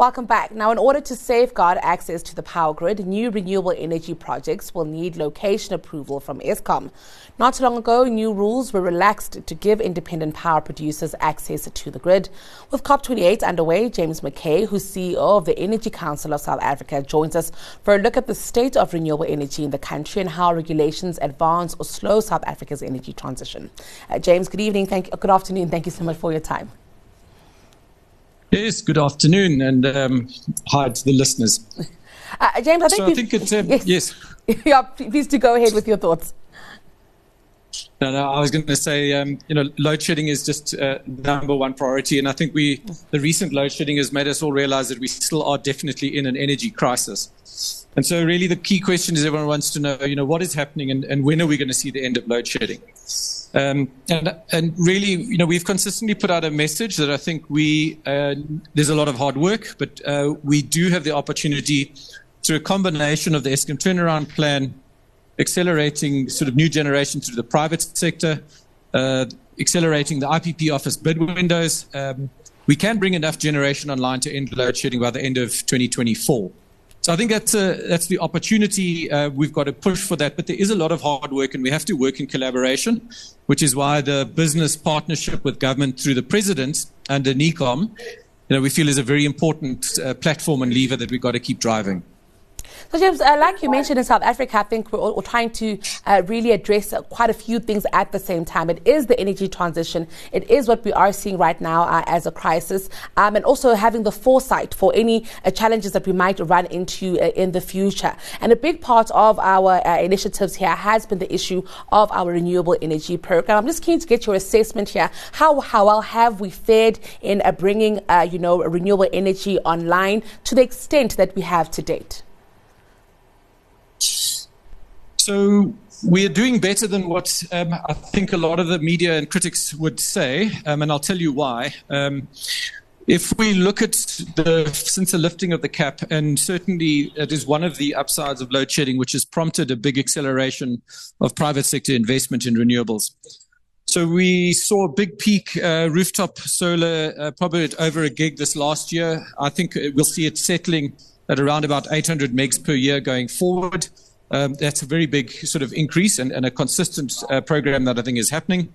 Welcome back. Now, in order to safeguard access to the power grid, new renewable energy projects will need location approval from Eskom. Not too long ago, new rules were relaxed to give independent power producers access to the grid. With COP28 underway, James Mackay, who's CEO of the Energy Council of South Africa, joins us for a look at the state of renewable energy in the country and how regulations advance or slow South Africa's energy transition. Uh, James, good evening. Thank, good afternoon. Thank you so much for your time. Yes, good afternoon, and um, hi to the listeners. Uh, James, I think, so I think it's, um, yes. yes. yeah, please do go ahead with your thoughts. No, no, I was going to say, um, you know, load shedding is just uh, number one priority, and I think we, the recent load shedding has made us all realize that we still are definitely in an energy crisis. And so, really, the key question is everyone wants to know, you know, what is happening, and, and when are we going to see the end of load shedding? Um, and, and really, you know, we've consistently put out a message that I think we, uh, there's a lot of hard work, but uh, we do have the opportunity through a combination of the Eskom turnaround plan, accelerating sort of new generation through the private sector, uh, accelerating the IPP office bid windows. Um, we can bring enough generation online to end load shedding by the end of 2024. So I think that's a, that's the opportunity. Uh, we've got to push for that, but there is a lot of hard work, and we have to work in collaboration, which is why the business partnership with government through the president under NECOM, you know, we feel is a very important uh, platform and lever that we've got to keep driving. So, James, uh, like you mentioned in South Africa, I think we're, we're trying to uh, really address uh, quite a few things at the same time. It is the energy transition. It is what we are seeing right now uh, as a crisis, um, and also having the foresight for any uh, challenges that we might run into in the future. And a big part of our initiatives here has been the issue of our renewable energy program. I'm just keen to get your assessment here. How how well have we fared in bringing you know renewable energy online to the extent that we have to date? So we are doing better than what um, I think a lot of the media and critics would say, um, and I'll tell you why. Um, if we look at the since the lifting of the cap, and certainly it is one of the upsides of load shedding, which has prompted a big acceleration of private sector investment in renewables. So we saw a big peak uh, rooftop solar, uh, probably at over a gig this last year. I think we'll see it settling at around about 800 megs per year going forward. Um, that's a very big sort of increase and, and a consistent uh, program that I think is happening.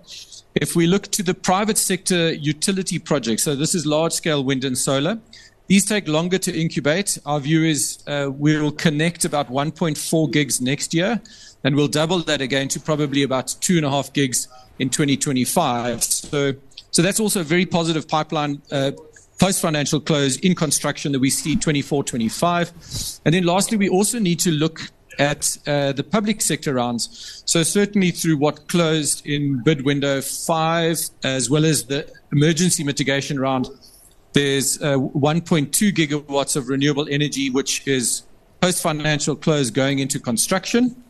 If we look to the private sector utility projects, so this is large scale wind and solar, these take longer to incubate. Our view is uh, we will connect about 1.4 gigs next year, and we'll double that again to probably about two and a half gigs in 2025. So, so that's also a very positive pipeline. Uh, Post financial close in construction that we see 24, 25. And then lastly, we also need to look at uh, the public sector rounds. So certainly through what closed in bid window five, as well as the emergency mitigation round, there's uh, 1.2 gigawatts of renewable energy, which is post financial close going into construction.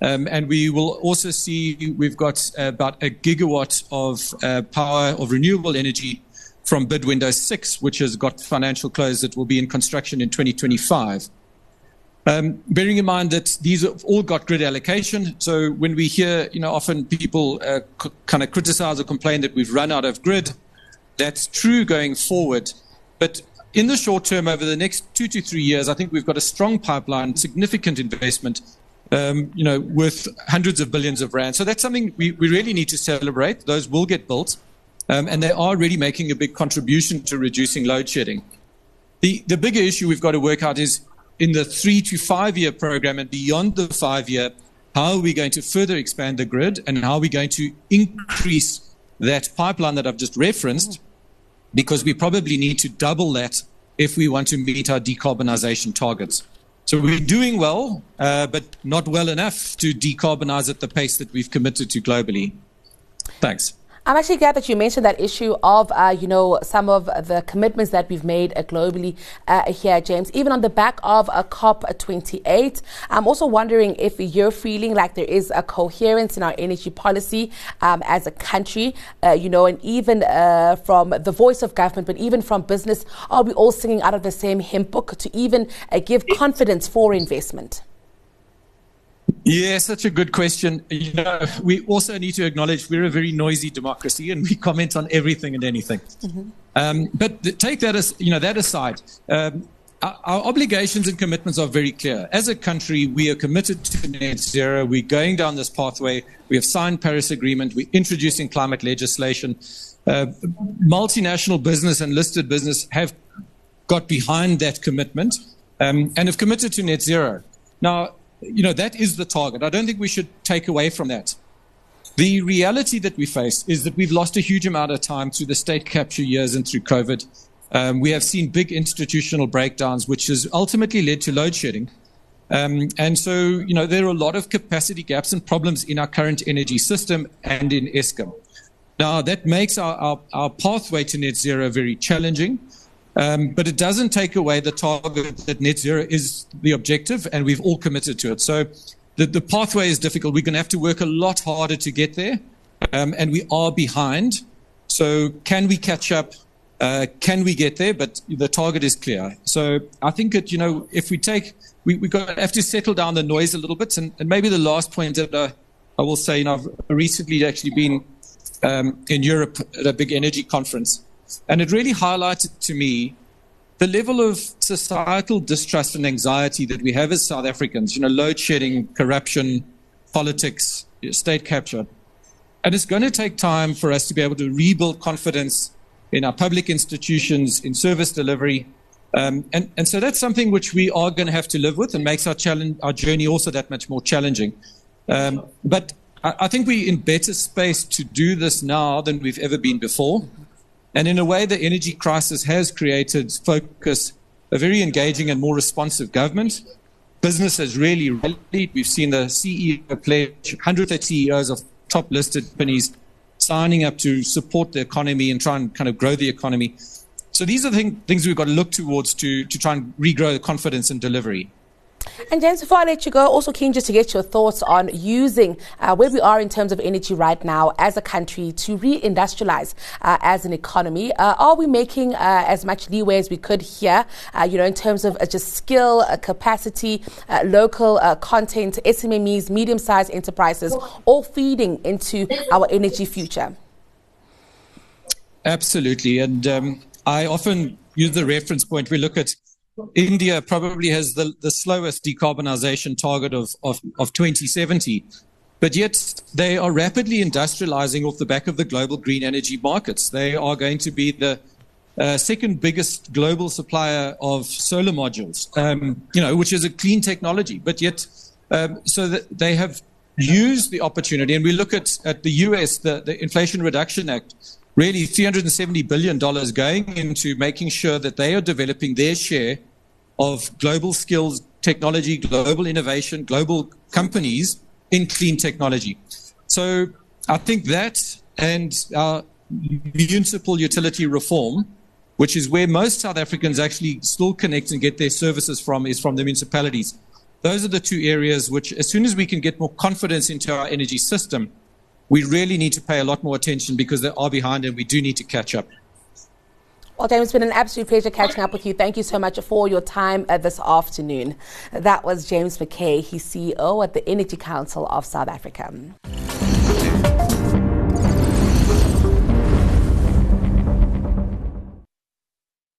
Um, and we will also see we've got about a gigawatt of uh, power of renewable energy from bid window six, which has got financial close that will be in construction in 2025. Um, bearing in mind that these have all got grid allocation, so when we hear, you know, often people uh, c- kind of criticize or complain that we've run out of grid, that's true going forward. But in the short term, over the next two to three years, I think we've got a strong pipeline, significant investment, um, you know, worth hundreds of billions of rand. So that's something we, we really need to celebrate. Those will get built, um, and they are really making a big contribution to reducing load shedding. The, the bigger issue we've got to work out is in the three to five year program and beyond the five year, how are we going to further expand the grid and how are we going to increase that pipeline that I've just referenced? Because we probably need to double that if we want to meet our decarbonization targets. So we're doing well, uh, but not well enough to decarbonize at the pace that we've committed to globally. Thanks. I'm actually glad that you mentioned that issue of, uh, you know, some of the commitments that we've made uh, globally uh, here, James. Even on the back of a COP28, I'm also wondering if you're feeling like there is a coherence in our energy policy um, as a country, uh, you know, and even uh, from the voice of government, but even from business, are we all singing out of the same hymn book to even uh, give confidence for investment? Yeah, such a good question. You know, we also need to acknowledge we're a very noisy democracy and we comment on everything and anything. Mm-hmm. Um, but take that as, you know, that aside, um, our, our, obligations and commitments are very clear. As a country, we are committed to net zero. We're going down this pathway. We have signed Paris Agreement. We're introducing climate legislation. Uh, multinational business and listed business have got behind that commitment um, and have committed to net zero. Now, you know, that is the target. I don't think we should take away from that. The reality that we face is that we've lost a huge amount of time through the state capture years and through COVID. Um, we have seen big institutional breakdowns, which has ultimately led to load shedding. Um, and so, you know, there are a lot of capacity gaps and problems in our current energy system and in Eskom. Now, that makes our, our, our pathway to net zero very challenging. Um, but it doesn't take away the target that net zero is the objective, and we've all committed to it. So the, the pathway is difficult. We're going to have to work a lot harder to get there, um, and we are behind. So can we catch up? Uh, can we get there? But the target is clear. So I think that, you know, if we take, we, we got, have to settle down the noise a little bit. And, and maybe the last point that uh, I will say, you know, I've recently actually been um, in Europe at a big energy conference. And it really highlighted to me the level of societal distrust and anxiety that we have as South Africans, you know, load shedding, corruption, politics, state capture. And it's going to take time for us to be able to rebuild confidence in our public institutions, in service delivery. Um, and, and so that's something which we are going to have to live with and makes our challenge, our journey also that much more challenging. Um, but I, I think we're in better space to do this now than we've ever been before. And in a way, the energy crisis has created focus, a very engaging and more responsive government. Business has really rallied. We've seen the CEO pledge, hundreds of CEOs of top listed companies signing up to support the economy and try and kind of grow the economy. So these are the thing, things we've got to look towards to, to try and regrow the confidence and delivery. And James, before I let you go, also keen just to get your thoughts on using uh, where we are in terms of energy right now as a country to reindustrialize uh, as an economy. Uh, are we making uh, as much leeway as we could here, uh, you know, in terms of uh, just skill, capacity, local content, SMMEs, medium-sized enterprises, all feeding into our energy future? Absolutely. And um, I often use the reference point. We look at India probably has the, the slowest decarbonization target of, of, of 2070, but yet they are rapidly industrializing off the back of the global green energy markets. They are going to be the uh, second biggest global supplier of solar modules, um, you know, which is a clean technology, but yet, um, so that they have used the opportunity. And we look at, at the US, the, the Inflation Reduction Act, really $370 billion going into making sure that they are developing their share of global skills, technology, global innovation, global companies in clean technology. So I think that and our municipal utility reform, which is where most South Africans actually still connect and get their services from, is from the municipalities. Those are the two areas which, as soon as we can get more confidence into our energy system, we really need to pay a lot more attention because they are behind and we do need to catch up. Well, James, it's been an absolute pleasure catching up with you. Thank you so much for your time uh, this afternoon. That was James Mackay. He's CEO at the Energy Council of South Africa.